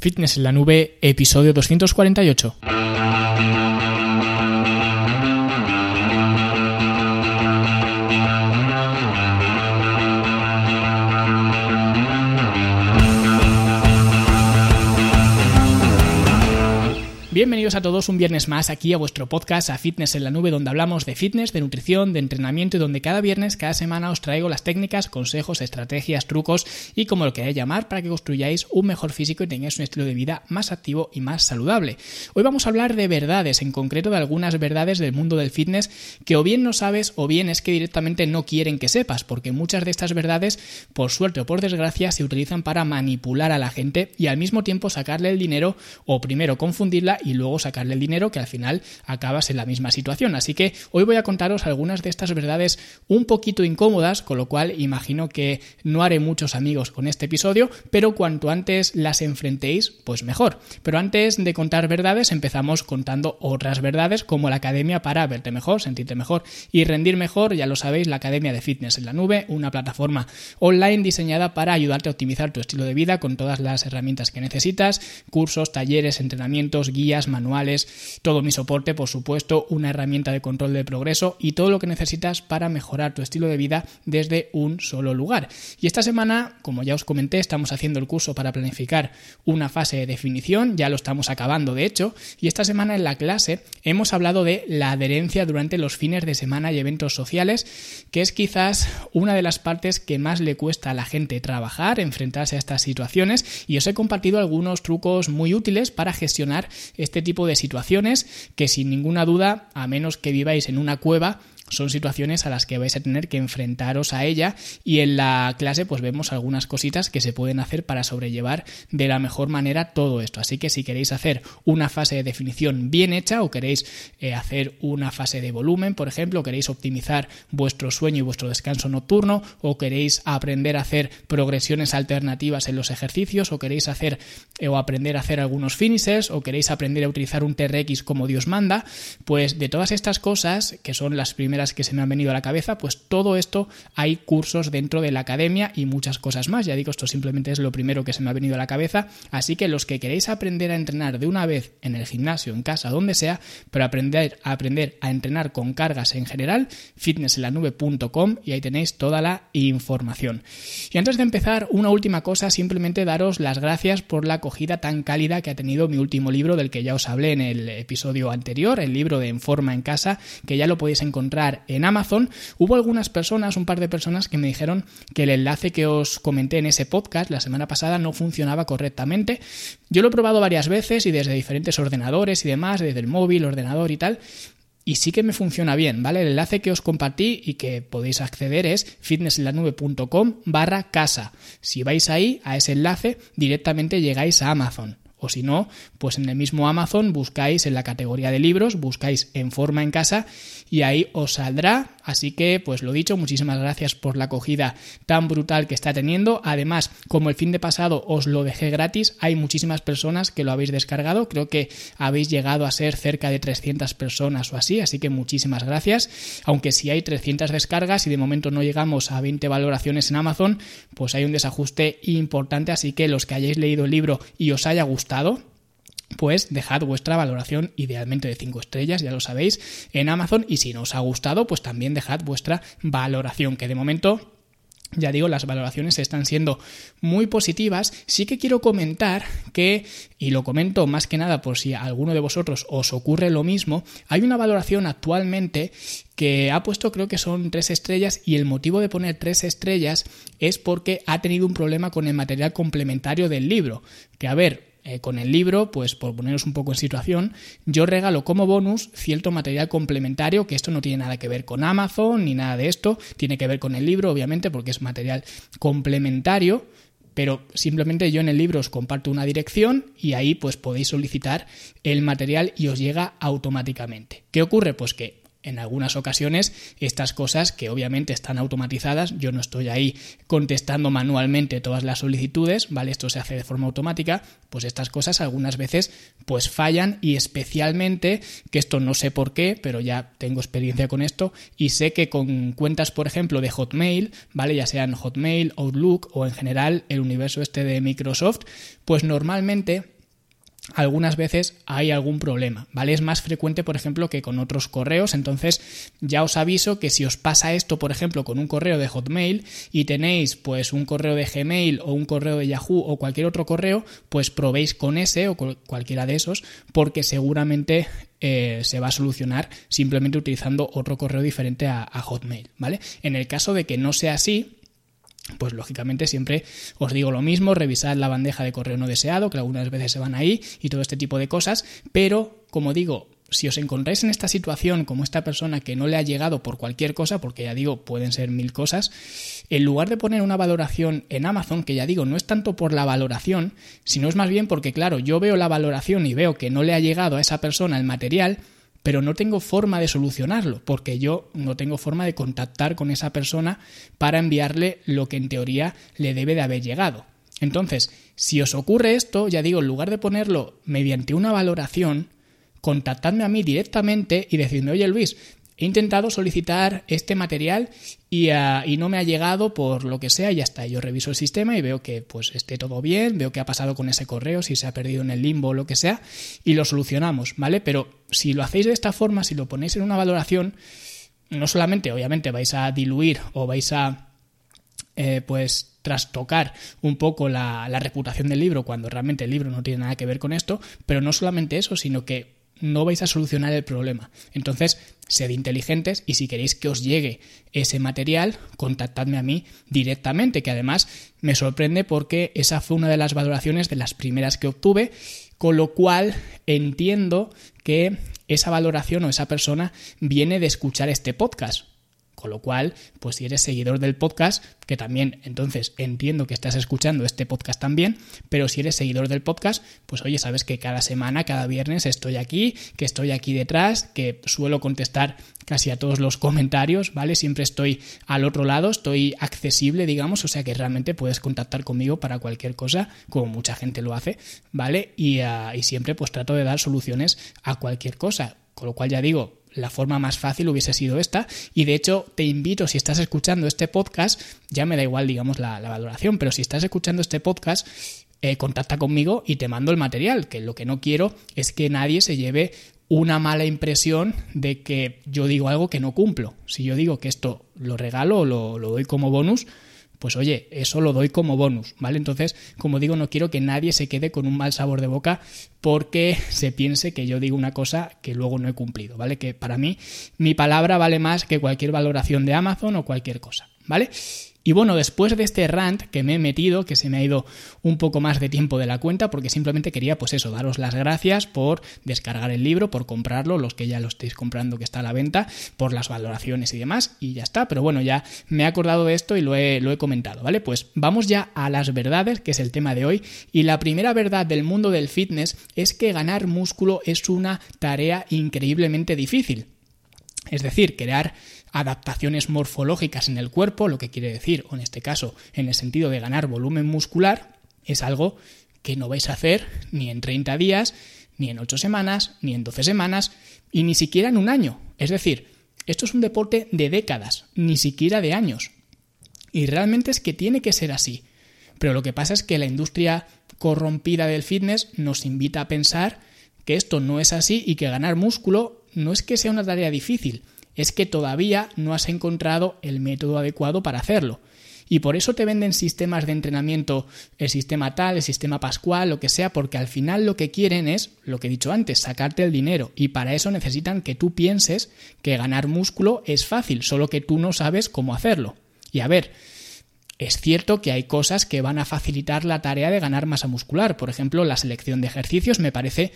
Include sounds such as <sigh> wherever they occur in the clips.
Fitness en la nube, episodio 248. Bienvenidos a todos un viernes más aquí a vuestro podcast a Fitness en la Nube donde hablamos de fitness, de nutrición, de entrenamiento y donde cada viernes, cada semana os traigo las técnicas, consejos, estrategias, trucos y como lo queráis llamar para que construyáis un mejor físico y tengáis un estilo de vida más activo y más saludable. Hoy vamos a hablar de verdades, en concreto de algunas verdades del mundo del fitness que o bien no sabes o bien es que directamente no quieren que sepas porque muchas de estas verdades, por suerte o por desgracia, se utilizan para manipular a la gente y al mismo tiempo sacarle el dinero o primero confundirla y luego sacarle el dinero que al final acabas en la misma situación. Así que hoy voy a contaros algunas de estas verdades un poquito incómodas, con lo cual imagino que no haré muchos amigos con este episodio, pero cuanto antes las enfrentéis, pues mejor. Pero antes de contar verdades, empezamos contando otras verdades como la academia para verte mejor, sentirte mejor y rendir mejor, ya lo sabéis, la Academia de Fitness en la Nube, una plataforma online diseñada para ayudarte a optimizar tu estilo de vida con todas las herramientas que necesitas, cursos, talleres, entrenamientos, guías, manuales, todo mi soporte, por supuesto, una herramienta de control de progreso y todo lo que necesitas para mejorar tu estilo de vida desde un solo lugar. Y esta semana, como ya os comenté, estamos haciendo el curso para planificar una fase de definición, ya lo estamos acabando de hecho, y esta semana en la clase hemos hablado de la adherencia durante los fines de semana y eventos sociales, que es quizás una de las partes que más le cuesta a la gente trabajar, enfrentarse a estas situaciones, y os he compartido algunos trucos muy útiles para gestionar este tipo de situaciones que sin ninguna duda, a menos que viváis en una cueva, son situaciones a las que vais a tener que enfrentaros a ella y en la clase pues vemos algunas cositas que se pueden hacer para sobrellevar de la mejor manera todo esto. Así que si queréis hacer una fase de definición bien hecha o queréis eh, hacer una fase de volumen, por ejemplo, queréis optimizar vuestro sueño y vuestro descanso nocturno o queréis aprender a hacer progresiones alternativas en los ejercicios o queréis hacer eh, o aprender a hacer algunos finishes o queréis aprender a utilizar un TRX como Dios manda, pues de todas estas cosas que son las primeras que se me han venido a la cabeza, pues todo esto hay cursos dentro de la academia y muchas cosas más. Ya digo, esto simplemente es lo primero que se me ha venido a la cabeza. Así que los que queréis aprender a entrenar de una vez en el gimnasio, en casa, donde sea, pero aprender a aprender a entrenar con cargas en general, fitnessenlanube.com y ahí tenéis toda la información. Y antes de empezar, una última cosa, simplemente daros las gracias por la acogida tan cálida que ha tenido mi último libro del que ya os hablé en el episodio anterior, el libro de En forma en casa, que ya lo podéis encontrar en Amazon, hubo algunas personas, un par de personas que me dijeron que el enlace que os comenté en ese podcast la semana pasada no funcionaba correctamente. Yo lo he probado varias veces y desde diferentes ordenadores y demás, desde el móvil, ordenador y tal, y sí que me funciona bien, ¿vale? El enlace que os compartí y que podéis acceder es fitnessenlanube.com barra casa. Si vais ahí, a ese enlace, directamente llegáis a Amazon. O si no, pues en el mismo Amazon buscáis en la categoría de libros, buscáis en forma en casa y ahí os saldrá. Así que, pues lo dicho, muchísimas gracias por la acogida tan brutal que está teniendo. Además, como el fin de pasado os lo dejé gratis, hay muchísimas personas que lo habéis descargado. Creo que habéis llegado a ser cerca de 300 personas o así, así que muchísimas gracias. Aunque si hay 300 descargas y de momento no llegamos a 20 valoraciones en Amazon, pues hay un desajuste importante. Así que los que hayáis leído el libro y os haya gustado, pues dejad vuestra valoración idealmente de 5 estrellas, ya lo sabéis, en Amazon y si no os ha gustado, pues también dejad vuestra valoración, que de momento ya digo, las valoraciones están siendo muy positivas. Sí que quiero comentar que, y lo comento más que nada por si a alguno de vosotros os ocurre lo mismo, hay una valoración actualmente que ha puesto creo que son tres estrellas y el motivo de poner tres estrellas es porque ha tenido un problema con el material complementario del libro. Que a ver, eh, con el libro, pues por poneros un poco en situación, yo regalo como bonus cierto material complementario, que esto no tiene nada que ver con Amazon ni nada de esto, tiene que ver con el libro, obviamente, porque es material complementario, pero simplemente yo en el libro os comparto una dirección y ahí pues podéis solicitar el material y os llega automáticamente. ¿Qué ocurre? Pues que en algunas ocasiones estas cosas que obviamente están automatizadas, yo no estoy ahí contestando manualmente todas las solicitudes, ¿vale? Esto se hace de forma automática, pues estas cosas algunas veces pues fallan y especialmente, que esto no sé por qué, pero ya tengo experiencia con esto y sé que con cuentas, por ejemplo, de Hotmail, ¿vale? Ya sean Hotmail, Outlook o en general el universo este de Microsoft, pues normalmente algunas veces hay algún problema, ¿vale? Es más frecuente, por ejemplo, que con otros correos, entonces ya os aviso que si os pasa esto, por ejemplo, con un correo de Hotmail y tenéis pues un correo de Gmail o un correo de Yahoo o cualquier otro correo, pues probéis con ese o cualquiera de esos, porque seguramente eh, se va a solucionar simplemente utilizando otro correo diferente a, a Hotmail, ¿vale? En el caso de que no sea así, pues lógicamente siempre os digo lo mismo, revisad la bandeja de correo no deseado, que algunas veces se van ahí y todo este tipo de cosas, pero como digo, si os encontráis en esta situación como esta persona que no le ha llegado por cualquier cosa, porque ya digo, pueden ser mil cosas, en lugar de poner una valoración en Amazon, que ya digo, no es tanto por la valoración, sino es más bien porque, claro, yo veo la valoración y veo que no le ha llegado a esa persona el material, pero no tengo forma de solucionarlo, porque yo no tengo forma de contactar con esa persona para enviarle lo que en teoría le debe de haber llegado. Entonces, si os ocurre esto, ya digo, en lugar de ponerlo mediante una valoración, contactadme a mí directamente y decidme, oye Luis, he intentado solicitar este material ah, y, no me ha llegado por lo que sea y ya está. Yo reviso el sistema y veo que pues esté todo bien, veo qué ha pasado con ese correo, si se ha perdido en el limbo o lo que sea, y lo solucionamos, ¿vale? Pero si lo hacéis de esta forma, si lo ponéis en una valoración, no solamente obviamente vais a diluir o vais a eh, pues trastocar un poco la, la reputación del libro cuando realmente el libro no tiene nada que ver con esto, pero no solamente eso, sino que no vais a solucionar el problema. Entonces, sed inteligentes y si queréis que os llegue ese material, contactadme a mí directamente, que además me sorprende porque esa fue una de las valoraciones de las primeras que obtuve, con lo cual entiendo que esa valoración o esa persona viene de escuchar este podcast. Con lo cual, pues si eres seguidor del podcast, que también entonces entiendo que estás escuchando este podcast también, pero si eres seguidor del podcast, pues oye, sabes que cada semana, cada viernes estoy aquí, que estoy aquí detrás, que suelo contestar casi a todos los comentarios, ¿vale? Siempre estoy al otro lado, estoy accesible, digamos, o sea que realmente puedes contactar conmigo para cualquier cosa, como mucha gente lo hace, ¿vale? Y, ah, y siempre pues trato de dar soluciones a cualquier cosa. Con lo cual ya digo, la forma más fácil hubiese sido esta. Y de hecho, te invito, si estás escuchando este podcast, ya me da igual, digamos, la, valoración, pero si estás escuchando este podcast, eh, contacta conmigo y te mando el material, que lo que no quiero es que nadie se lleve una mala impresión de que yo digo algo que no cumplo. Si yo digo que esto lo regalo o lo doy como bonus, pues oye, eso lo doy como bonus, ¿vale? Entonces, como digo, no quiero que nadie se quede con un mal sabor de boca porque <laughs> se piense que yo digo una cosa que luego no he cumplido, ¿vale? Que para mí mi palabra vale más que cualquier valoración de Amazon o cualquier cosa, ¿vale? Y bueno, después de este rant que me he metido, que se me ha ido un poco más de tiempo de la cuenta, porque simplemente quería, pues eso, daros las gracias por descargar el libro, por comprarlo, los que ya lo estéis comprando que está a la venta, por las valoraciones y demás, y ya está. Pero bueno, ya me he acordado de esto y lo he, lo he comentado, ¿vale? Pues vamos ya a las verdades, que es el tema de hoy. Y la primera verdad del mundo del fitness es que ganar músculo es una tarea increíblemente difícil. Es decir, crear adaptaciones morfológicas en el cuerpo, lo que quiere decir, o en este caso, en el sentido de ganar volumen muscular, es algo que no vais a hacer ni en 30 días, ni en 8 semanas, ni en 12 semanas, y ni siquiera en un año. Es decir, esto es un deporte de décadas, ni siquiera de años. Y realmente es que tiene que ser así. Pero lo que pasa es que la industria corrompida del fitness nos invita a pensar que esto no es así y que ganar músculo no es que sea una tarea difícil, es que todavía no has encontrado el método adecuado para hacerlo. Y por eso te venden sistemas de entrenamiento, el sistema tal, el sistema pascual, lo que sea, porque al final lo que quieren es, lo que he dicho antes, sacarte el dinero. Y para eso necesitan que tú pienses que ganar músculo es fácil, solo que tú no sabes cómo hacerlo. Y a ver, es cierto que hay cosas que van a facilitar la tarea de ganar masa muscular. Por ejemplo, la selección de ejercicios me parece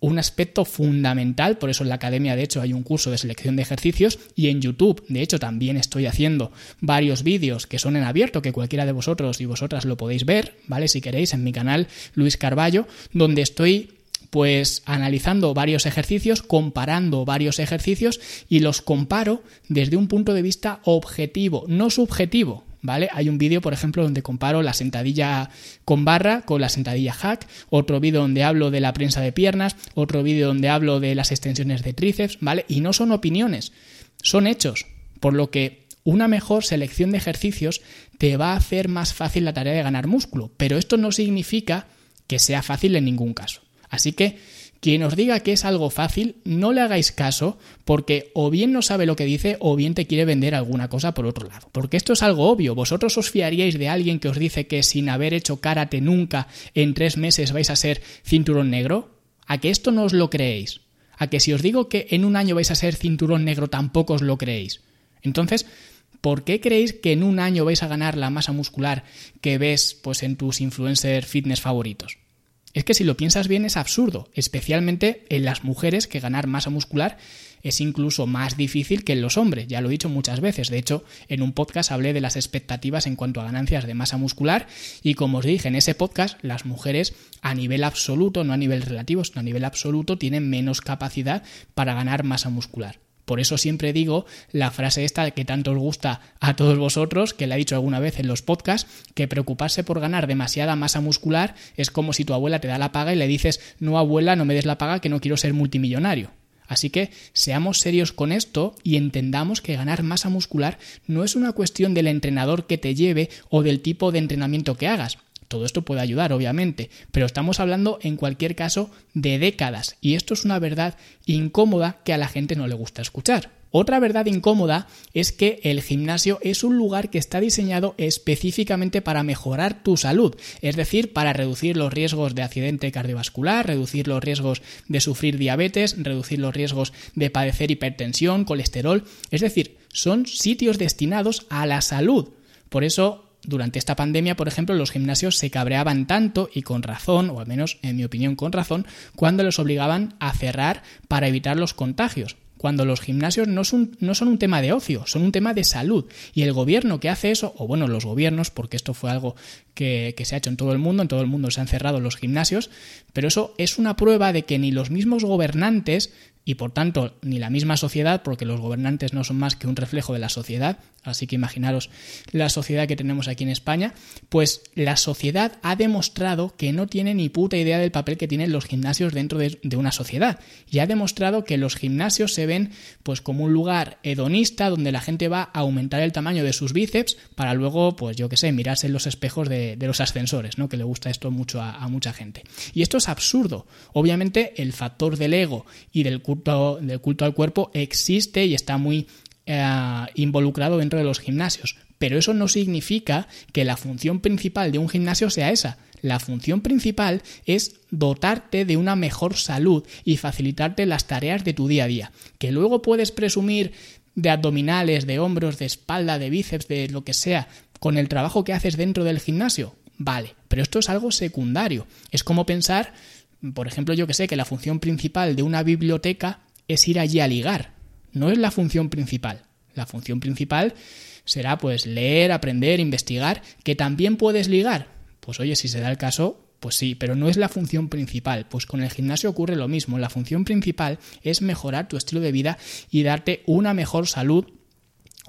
un aspecto fundamental, por eso en la academia de hecho hay un curso de selección de ejercicios y en YouTube de hecho también estoy haciendo varios vídeos que son en abierto, que cualquiera de vosotros y vosotras lo podéis ver, ¿vale? Si queréis en mi canal Luis Carballo, donde estoy Pues analizando varios ejercicios, comparando varios ejercicios y los comparo desde un punto de vista objetivo, no subjetivo. ¿Vale? Hay un vídeo, por ejemplo, donde comparo la sentadilla con barra con la sentadilla hack, otro vídeo donde hablo de la prensa de piernas, otro vídeo donde hablo de las extensiones de tríceps, ¿vale? Y no son opiniones, son hechos, por lo que una mejor selección de ejercicios te va a hacer más fácil la tarea de ganar músculo, pero esto no significa que sea fácil en ningún caso. Así que quien os diga que es algo fácil, no le hagáis caso porque o bien no sabe lo que dice o bien te quiere vender alguna cosa por otro lado. Porque esto es algo obvio. ¿Vosotros os fiaríais de alguien que os dice que sin haber hecho karate nunca en tres meses vais a ser cinturón negro? ¿A que esto no os lo creéis? ¿A que si os digo que en un año vais a ser cinturón negro tampoco os lo creéis? Entonces, ¿por qué creéis que en un año vais a ganar la masa muscular que ves pues, en tus influencer fitness favoritos? Es que si lo piensas bien es absurdo, especialmente en las mujeres que ganar masa muscular es incluso más difícil que en los hombres, ya lo he dicho muchas veces, de hecho en un podcast hablé de las expectativas en cuanto a ganancias de masa muscular y como os dije en ese podcast, las mujeres a nivel absoluto, no a nivel relativo, sino a nivel absoluto, tienen menos capacidad para ganar masa muscular. Por eso siempre digo la frase esta que tanto os gusta a todos vosotros, que la he dicho alguna vez en los podcasts, que preocuparse por ganar demasiada masa muscular es como si tu abuela te da la paga y le dices, no abuela, no me des la paga que no quiero ser multimillonario. Así que seamos serios con esto y entendamos que ganar masa muscular no es una cuestión del entrenador que te lleve o del tipo de entrenamiento que hagas. Todo esto puede ayudar, obviamente, pero estamos hablando en cualquier caso de décadas y esto es una verdad incómoda que a la gente no le gusta escuchar. Otra verdad incómoda es que el gimnasio es un lugar que está diseñado específicamente para mejorar tu salud, es decir, para reducir los riesgos de accidente cardiovascular, reducir los riesgos de sufrir diabetes, reducir los riesgos de padecer hipertensión, colesterol, es decir, son sitios destinados a la salud. Por eso durante esta pandemia, por ejemplo, los gimnasios se cabreaban tanto y con razón, o al menos en mi opinión con razón, cuando los obligaban a cerrar para evitar los contagios cuando los gimnasios no son, un tema de ocio, son un tema de salud. Y el gobierno que hace eso, o bueno, los gobiernos, porque esto fue algo que, se ha hecho en todo el mundo, en todo el mundo se han cerrado los gimnasios, pero eso es una prueba de que ni los mismos gobernantes y por tanto ni la misma sociedad, porque los gobernantes no son más que un reflejo de la sociedad, así que imaginaros la sociedad que tenemos aquí en España, pues la sociedad ha demostrado que no tiene ni puta idea del papel que tienen los gimnasios dentro de, una sociedad y ha demostrado que los gimnasios se ven pues como un lugar hedonista donde la gente va a aumentar el tamaño de sus bíceps para luego, pues yo que sé, mirarse en los espejos de, los ascensores, ¿no? Que le gusta esto mucho a, a mucha gente. Y esto es absurdo. Obviamente el factor del ego y del del culto al cuerpo existe y está muy eh, involucrado dentro de los gimnasios. Pero eso no significa que la función principal de un gimnasio sea esa. La función principal es dotarte de una mejor salud y facilitarte las tareas de tu día a día. Que luego puedes presumir de abdominales, de hombros, de espalda, de bíceps, de lo que sea, con el trabajo que haces dentro del gimnasio. Vale, pero esto es algo secundario. Es como pensar por ejemplo, yo que sé que la función principal de una biblioteca es ir allí a ligar. No es la función principal. La función principal será pues leer, aprender, investigar, que también puedes ligar. Pues oye, si se da el caso, pues sí, pero no es la función principal. Pues con el gimnasio ocurre lo mismo. La función principal es mejorar tu estilo de vida y darte una mejor salud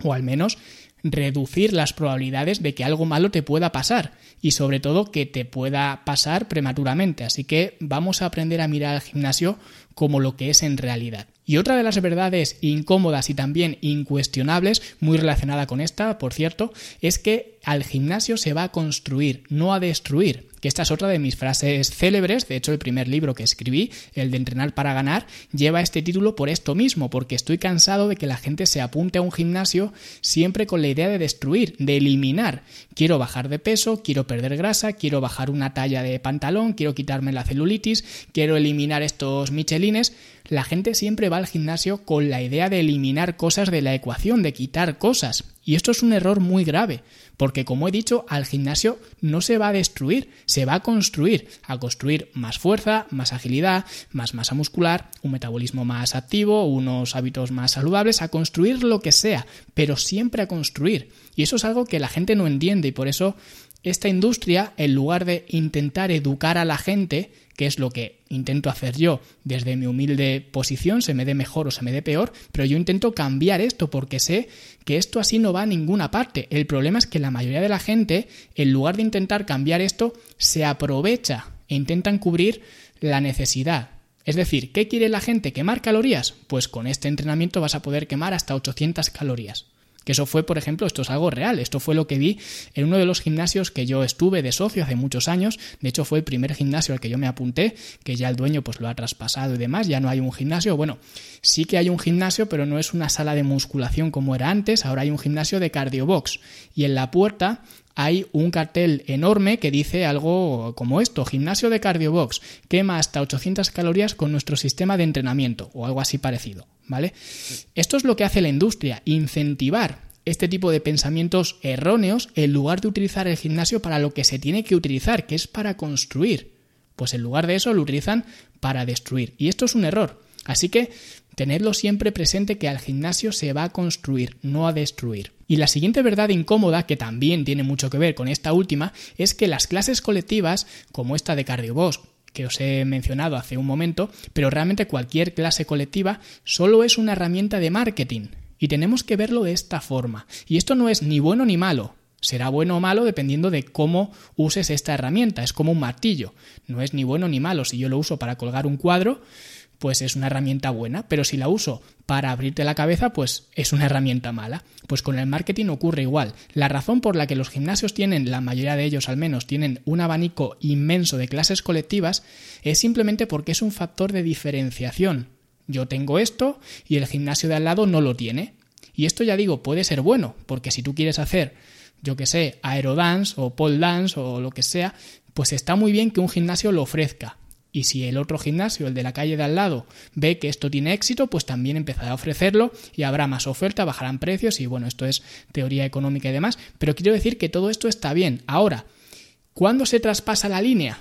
o al menos reducir las probabilidades de que algo malo te pueda pasar y sobre todo que te pueda pasar prematuramente. Así que vamos a aprender a mirar al gimnasio como lo que es en realidad. Y otra de las verdades incómodas y también incuestionables, muy relacionada con esta, por cierto, es que al gimnasio se va a construir, no a destruir que esta es otra de mis frases célebres, de hecho el primer libro que escribí, el de Entrenar para ganar, lleva este título por esto mismo, porque estoy cansado de que la gente se apunte a un gimnasio siempre con la idea de destruir, de eliminar. Quiero bajar de peso, quiero perder grasa, quiero bajar una talla de pantalón, quiero quitarme la celulitis, quiero eliminar estos michelines. La gente siempre va al gimnasio con la idea de eliminar cosas de la ecuación, de quitar cosas. Y esto es un error muy grave, porque como he dicho, al gimnasio no se va a destruir, se va a construir, a construir más fuerza, más agilidad, más masa muscular, un metabolismo más activo, unos hábitos más saludables, a construir lo que sea, pero siempre a construir. Y eso es algo que la gente no entiende y por eso esta industria, en lugar de intentar educar a la gente, que es lo que intento hacer yo desde mi humilde posición, se me dé mejor o se me dé peor, pero yo intento cambiar esto porque sé que esto así no va a ninguna parte. El problema es que la mayoría de la gente, en lugar de intentar cambiar esto, se aprovecha e intentan cubrir la necesidad. Es decir, ¿qué quiere la gente? ¿Quemar calorías? Pues con este entrenamiento vas a poder quemar hasta 800 calorías. Que eso fue, por ejemplo, esto es algo real. Esto fue lo que vi en uno de los gimnasios que yo estuve de socio hace muchos años. De hecho, fue el primer gimnasio al que yo me apunté, que ya el dueño pues lo ha traspasado y demás. Ya no hay un gimnasio. Bueno, sí que hay un gimnasio, pero no es una sala de musculación como era antes. Ahora hay un gimnasio de cardiobox. Y en la puerta hay un cartel enorme que dice algo como esto, gimnasio de cardiobox, quema hasta 800 calorías con nuestro sistema de entrenamiento o algo así parecido, ¿vale? Esto es lo que hace la industria, incentivar este tipo de pensamientos erróneos en lugar de utilizar el gimnasio para lo que se tiene que utilizar, que es para construir. Pues en lugar de eso lo utilizan para destruir. Y esto es un error. Así que Tenedlo siempre presente que al gimnasio se va a construir, no a destruir. Y la siguiente verdad incómoda, que también tiene mucho que ver con esta última, es que las clases colectivas, como esta de CardioBoss, que os he mencionado hace un momento, pero realmente cualquier clase colectiva solo es una herramienta de marketing. Y tenemos que verlo de esta forma. Y esto no es ni bueno ni malo, Será bueno o malo dependiendo de cómo uses esta herramienta. Es como un martillo. No es ni bueno ni malo. Si yo lo uso para colgar un cuadro, pues es una herramienta buena, pero si la uso para abrirte la cabeza, pues es una herramienta mala. Pues con el marketing ocurre igual. La razón por la que los gimnasios tienen, la mayoría de ellos al menos, tienen un abanico inmenso de clases colectivas, es simplemente porque es un factor de diferenciación. Yo tengo esto y el gimnasio de al lado no lo tiene. Y esto ya digo, puede ser bueno, porque si tú quieres hacer, yo que sé, aerodance o pole dance o lo que sea, pues está muy bien que un gimnasio lo ofrezca y si el otro gimnasio, el de la calle de al lado, ve que esto tiene éxito, pues también empezará a ofrecerlo y habrá más oferta, bajarán precios y bueno, esto es teoría económica y demás. Pero quiero decir que todo esto está bien. Ahora, ¿cuándo se traspasa la línea?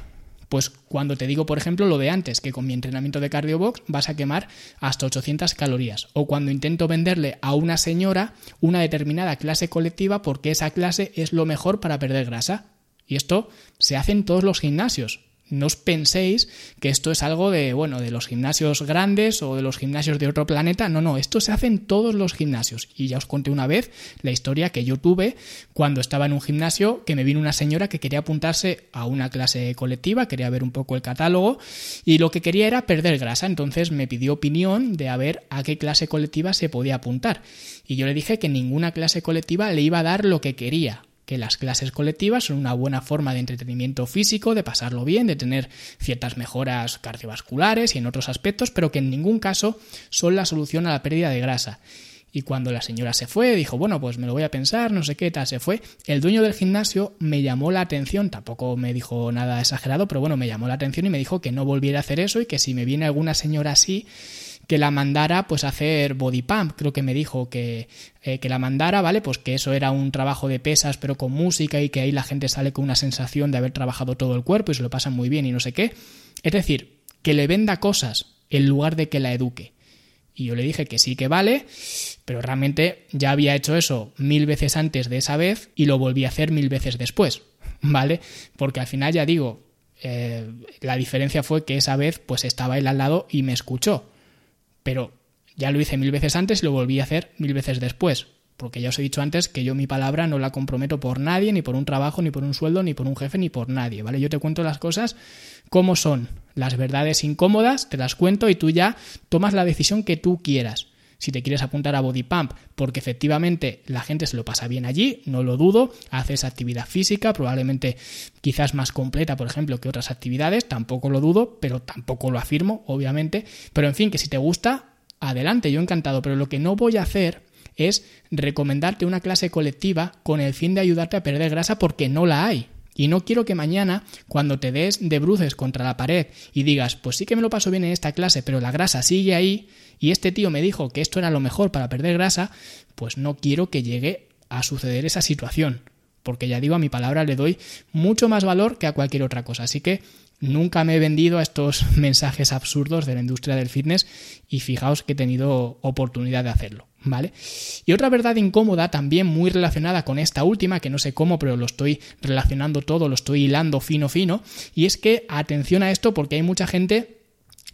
Pues cuando te digo, por ejemplo, lo de antes, que con mi entrenamiento de cardiobox vas a quemar hasta 800 calorías. O cuando intento venderle a una señora una determinada clase colectiva porque esa clase es lo mejor para perder grasa. Y esto se hace en todos los gimnasios. No os penséis que esto es algo de, bueno, de los gimnasios grandes o de los gimnasios de otro planeta. No, no, esto se hace en todos los gimnasios. Y ya os conté una vez la historia que yo tuve cuando estaba en un gimnasio que me vino una señora que quería apuntarse a una clase colectiva, quería ver un poco el catálogo y lo que quería era perder grasa. Entonces me pidió opinión de a ver a qué clase colectiva se podía apuntar. Y yo le dije que ninguna clase colectiva le iba a dar lo que quería que las clases colectivas son una buena forma de entretenimiento físico, de pasarlo bien, de tener ciertas mejoras cardiovasculares y en otros aspectos, pero que en ningún caso son la solución a la pérdida de grasa. Y cuando la señora se fue, dijo, bueno, pues me lo voy a pensar, no sé qué tal, se fue. El dueño del gimnasio me llamó la atención, tampoco me dijo nada exagerado, pero bueno, me llamó la atención y me dijo que no volviera a hacer eso y que si me viene alguna señora así, que la mandara pues a hacer body pump, creo que me dijo que, eh, que la mandara, ¿vale? Pues que eso era un trabajo de pesas pero con música y que ahí la gente sale con una sensación de haber trabajado todo el cuerpo y se lo pasan muy bien y no sé qué. Es decir, que le venda cosas en lugar de que la eduque. Y yo le dije que sí que vale, pero realmente ya había hecho eso mil veces antes de esa vez y lo volví a hacer mil veces después, <laughs> ¿vale? Porque al final ya digo, eh, la diferencia fue que esa vez pues estaba él al lado y me escuchó pero ya lo hice mil veces antes y lo volví a hacer mil veces después, porque ya os he dicho antes que yo mi palabra no la comprometo por nadie, ni por un trabajo, ni por un sueldo, ni por un jefe, ni por nadie, ¿vale? Yo te cuento las cosas como son, las verdades incómodas, te las cuento y tú ya tomas la decisión que tú quieras. Si te quieres apuntar a Body Pump, porque efectivamente la gente se lo pasa bien allí, no lo dudo, haces actividad física, probablemente quizás más completa, por ejemplo, que otras actividades, tampoco lo dudo, pero tampoco lo afirmo, obviamente. Pero en fin, que si te gusta, adelante, yo encantado, pero lo que no voy a hacer es recomendarte una clase colectiva con el fin de ayudarte a perder grasa porque no la hay. Y no quiero que mañana, cuando te des de bruces contra la pared y digas, pues sí que me lo paso bien en esta clase, pero la grasa sigue ahí, y este tío me dijo que esto era lo mejor para perder grasa, pues no quiero que llegue a suceder esa situación. Porque ya digo, a mi palabra le doy mucho más valor que a cualquier otra cosa. Así que nunca me he vendido a estos <laughs> mensajes absurdos de la industria del fitness y fijaos que he tenido oportunidad de hacerlo. ¿Vale? Y otra verdad incómoda, también muy relacionada con esta última, que no sé cómo, pero lo estoy relacionando todo, lo estoy hilando fino fino, y es que atención a esto porque hay mucha gente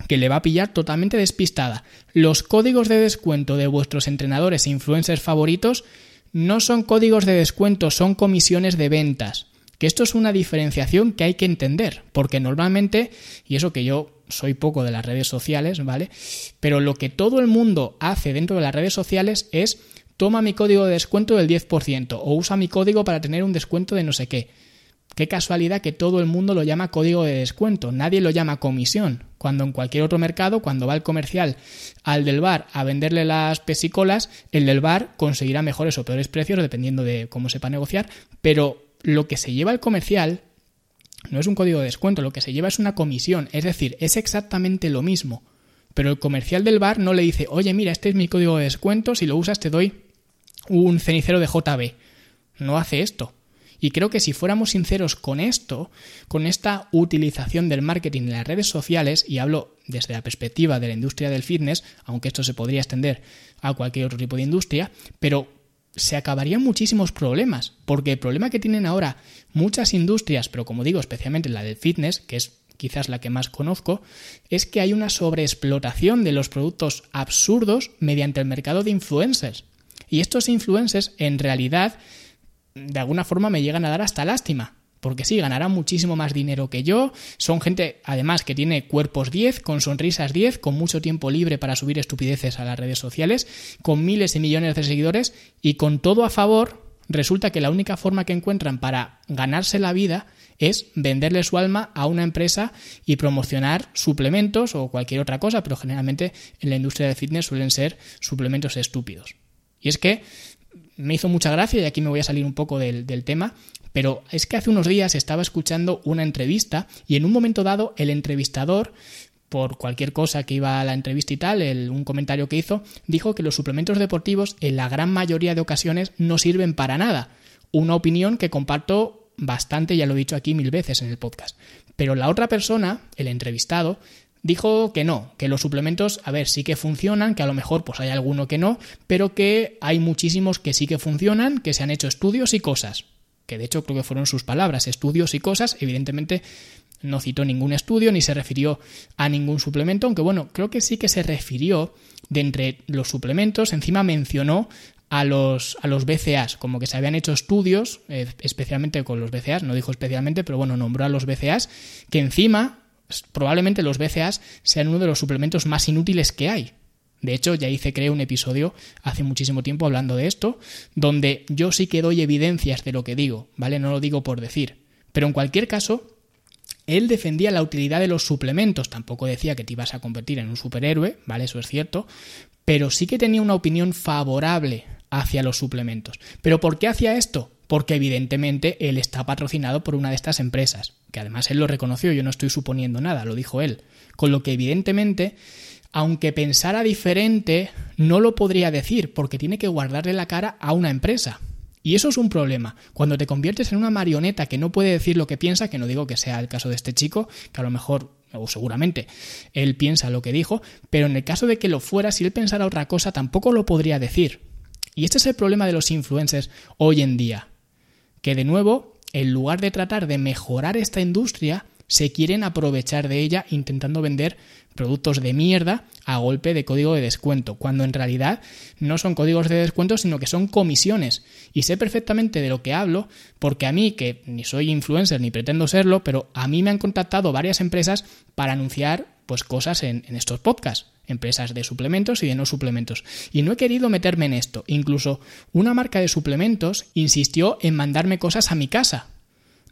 que le va a pillar totalmente despistada. Los códigos de descuento de vuestros entrenadores e influencers favoritos no son códigos de descuento, son comisiones de ventas. Que esto es una diferenciación que hay que entender, porque normalmente, y eso que yo soy poco de las redes sociales, ¿vale? Pero lo que todo el mundo hace dentro de las redes sociales es toma mi código de descuento del 10% o usa mi código para tener un descuento de no sé qué. Qué casualidad que todo el mundo lo llama código de descuento, nadie lo llama comisión, cuando en cualquier otro mercado, cuando va el comercial al del bar a venderle las pesicolas, el del bar conseguirá mejores o peores precios dependiendo de cómo sepa negociar, pero lo que se lleva el comercial no es un código de descuento, lo que se lleva es una comisión, es decir, es exactamente lo mismo. Pero el comercial del bar no le dice, oye, mira, este es mi código de descuento, si lo usas te doy un cenicero de JB. No hace esto. Y creo que si fuéramos sinceros con esto, con esta utilización del marketing en las redes sociales, y hablo desde la perspectiva de la industria del fitness, aunque esto se podría extender a cualquier otro tipo de industria, pero se acabarían muchísimos problemas, porque el problema que tienen ahora muchas industrias, pero como digo, especialmente la del fitness, que es quizás la que más conozco, es que hay una sobreexplotación de los productos absurdos mediante el mercado de influencers. Y estos influencers en realidad de alguna forma me llegan a dar hasta lástima, porque sí, ganarán muchísimo más dinero que yo, son gente además que tiene cuerpos 10, con sonrisas 10, con mucho tiempo libre para subir estupideces a las redes sociales, con miles y millones de seguidores y con todo a favor, resulta que la única forma que encuentran para ganarse la vida es venderle su alma a una empresa y promocionar suplementos o cualquier otra cosa, pero generalmente en la industria del fitness suelen ser suplementos estúpidos. Y es que me hizo mucha gracia y aquí me voy a salir un poco del, del tema, pero es que hace unos días estaba escuchando una entrevista y en un momento dado el entrevistador por cualquier cosa que iba a la entrevista y tal, un comentario que hizo, dijo que los suplementos deportivos en la gran mayoría de ocasiones no sirven para nada. Una opinión que comparto bastante, ya lo he dicho aquí mil veces en el podcast. Pero la otra persona, el entrevistado, dijo que no, que los suplementos, a ver, sí que funcionan, que a lo mejor pues hay alguno que no, pero que hay muchísimos que sí que funcionan, que se han hecho estudios y cosas. Que de hecho creo que fueron sus palabras, estudios y cosas, evidentemente no citó ningún estudio ni se refirió a ningún suplemento, aunque bueno, creo que sí que se refirió de entre los suplementos, encima mencionó a los, a los BCAs, como que se habían hecho estudios, eh, especialmente con los BCAs, no dijo especialmente, pero bueno, nombró a los BCAs, que encima probablemente los BCAs sean uno de los suplementos más inútiles que hay. De hecho, ya hice, creo, un episodio hace muchísimo tiempo hablando de esto, donde yo sí que doy evidencias de lo que digo, ¿vale? No lo digo por decir. Pero en cualquier caso, él defendía la utilidad de los suplementos, tampoco decía que te ibas a convertir en un superhéroe, ¿vale? Eso es cierto, pero sí que tenía una opinión favorable hacia los suplementos. ¿Pero por qué hacía esto? Porque evidentemente él está patrocinado por una de estas empresas, que además él lo reconoció, yo no estoy suponiendo nada, lo dijo él. Con lo que evidentemente aunque pensara diferente, no lo podría decir porque tiene que guardarle la cara a una empresa. Y eso es un problema. Cuando te conviertes en una marioneta que no puede decir lo que piensa, que no digo que sea el caso de este chico, que a lo mejor, o seguramente, él piensa lo que dijo, pero en el caso de que lo fuera, si él pensara otra cosa, tampoco lo podría decir. Y este es el problema de los influencers hoy en día. Que de nuevo, en lugar de tratar de mejorar esta industria, se quieren aprovechar de ella intentando vender productos de mierda a golpe de código de descuento, cuando en realidad no son códigos de descuento, sino que son comisiones. Y sé perfectamente de lo que hablo, porque a mí, que ni soy influencer ni pretendo serlo, pero a mí me han contactado varias empresas para anunciar pues cosas en, en estos podcasts empresas de suplementos y de no suplementos. Y no he querido meterme en esto. Incluso una marca de suplementos insistió en mandarme cosas a mi casa,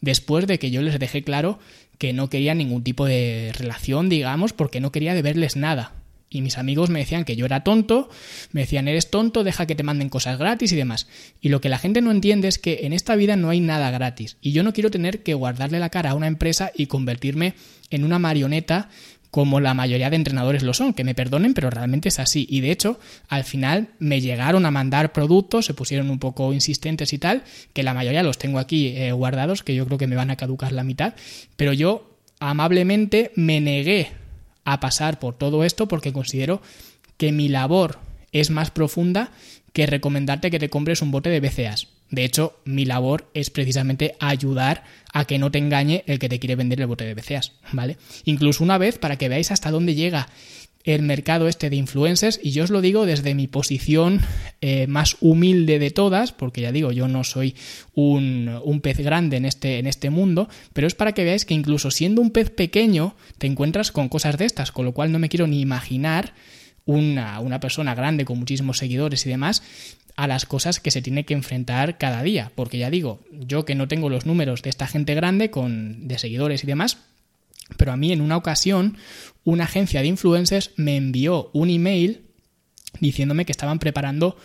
después de que yo les dejé claro que no quería ningún tipo de relación, digamos, porque no quería deberles nada. Y mis amigos me decían que yo era tonto, me decían, eres tonto, deja que te manden cosas gratis y demás. Y lo que la gente no entiende es que en esta vida no hay nada gratis. Y yo no quiero tener que guardarle la cara a una empresa y convertirme en una marioneta como la mayoría de entrenadores lo son, que me perdonen, pero realmente es así. Y de hecho, al final me llegaron a mandar productos, se pusieron un poco insistentes y tal, que la mayoría los tengo aquí eh, guardados, que yo creo que me van a caducar la mitad, pero yo amablemente me negué a pasar por todo esto porque considero que mi labor es más profunda que recomendarte que te compres un bote de BCAs. De hecho, mi labor es precisamente ayudar a que no te engañe el que te quiere vender el bote de BCAs, ¿vale? Incluso una vez para que veáis hasta dónde llega el mercado este de influencers y yo os lo digo desde mi posición eh, más humilde de todas, porque ya digo, yo no soy un, un, pez grande en este, en este mundo, pero es para que veáis que incluso siendo un pez pequeño te encuentras con cosas de estas, con lo cual no me quiero ni imaginar una, una persona grande con muchísimos seguidores y demás a las cosas que se tiene que enfrentar cada día, porque ya digo, yo que no tengo los números de esta gente grande con de seguidores y demás, pero a mí en una ocasión una agencia de influencers me envió un email diciéndome que estaban preparando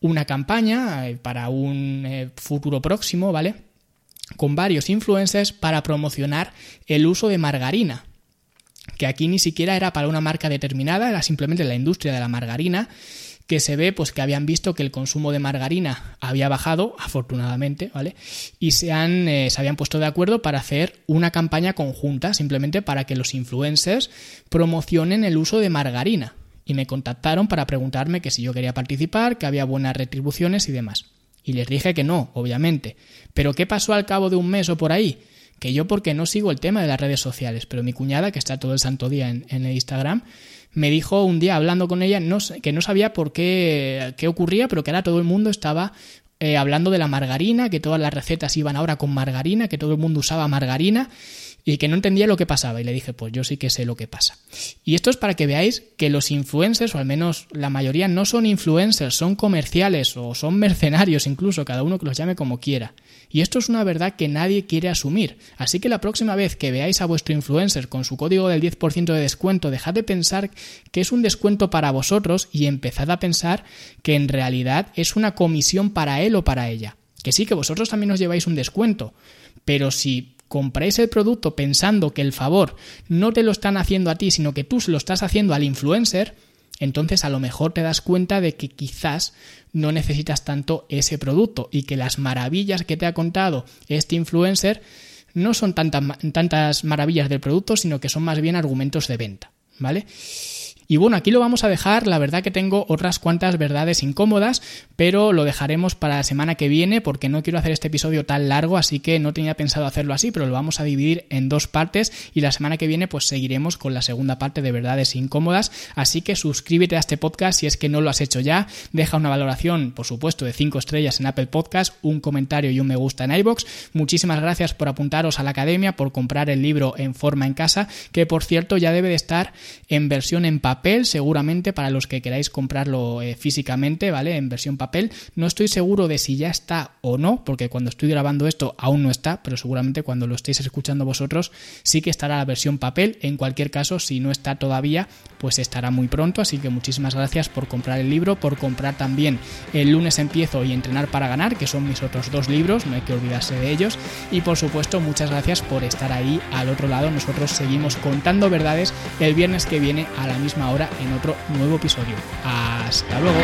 una campaña eh, para un eh, futuro próximo, ¿vale? Con varios influencers para promocionar el uso de margarina que aquí ni siquiera era para una marca determinada, era simplemente la industria de la margarina que se ve pues que habían visto que el consumo de margarina había bajado afortunadamente vale y se han eh, se habían puesto de acuerdo para hacer una campaña conjunta simplemente para que los influencers promocionen el uso de margarina. Y me contactaron para preguntarme que si yo quería participar que había buenas retribuciones y demás. Y les dije que no obviamente. Pero qué pasó al cabo de un mes o por ahí que yo porque no sigo el tema de las redes sociales, pero mi cuñada, que está todo el santo día en, el Instagram, me dijo un día hablando con ella no, que no sabía por qué, qué ocurría, pero que ahora todo el mundo estaba eh, hablando de la margarina, que todas las recetas iban ahora con margarina, que todo el mundo usaba margarina y que no entendía lo que pasaba. Y le dije, pues yo sí que sé lo que pasa. Y esto es para que veáis que los influencers, o al menos la mayoría, no son influencers, son comerciales o son mercenarios incluso, cada uno que los llame como quiera. Y esto es una verdad que nadie quiere asumir. Así que la próxima vez que veáis a vuestro influencer con su código del 10% de descuento, dejad de pensar que es un descuento para vosotros y empezad a pensar que en realidad es una comisión para él o para ella. Que sí, que vosotros también os lleváis un descuento, pero si compráis el producto pensando que el favor no te lo están haciendo a ti, sino que tú se lo estás haciendo al influencer, entonces a lo mejor te das cuenta de que quizás no necesitas tanto ese producto y que las maravillas que te ha contado este influencer no son tantas, tantas maravillas del producto, sino que son más bien argumentos de venta, ¿vale? Y bueno, aquí lo vamos a dejar, la verdad que tengo otras cuantas verdades incómodas, pero lo dejaremos para la semana que viene porque no quiero hacer este episodio tan largo, así que no tenía pensado hacerlo así, pero lo vamos a dividir en dos partes y la semana que viene pues seguiremos con la segunda parte de verdades incómodas, así que suscríbete a este podcast si es que no lo has hecho ya, deja una valoración, por supuesto, de 5 estrellas en Apple Podcast, un comentario y un me gusta en iBox. Muchísimas gracias por apuntaros a la academia, por comprar el libro en forma en casa, que por cierto ya debe de estar en versión en papel papel, seguramente para los que queráis comprarlo eh, físicamente, ¿vale? En versión papel. No estoy seguro de si ya está o no, porque cuando estoy grabando esto aún no está, pero seguramente cuando lo estéis escuchando vosotros sí que estará la versión papel. En cualquier caso, si no está todavía, pues estará muy pronto. Así que muchísimas gracias por comprar el libro, por comprar también El lunes empiezo y Entrenar para ganar, que son mis otros dos libros, no hay que olvidarse de ellos. Y por supuesto, muchas gracias por estar ahí al otro lado. Nosotros seguimos contando verdades el viernes que viene a la misma ahora en otro nuevo episodio. Hasta luego.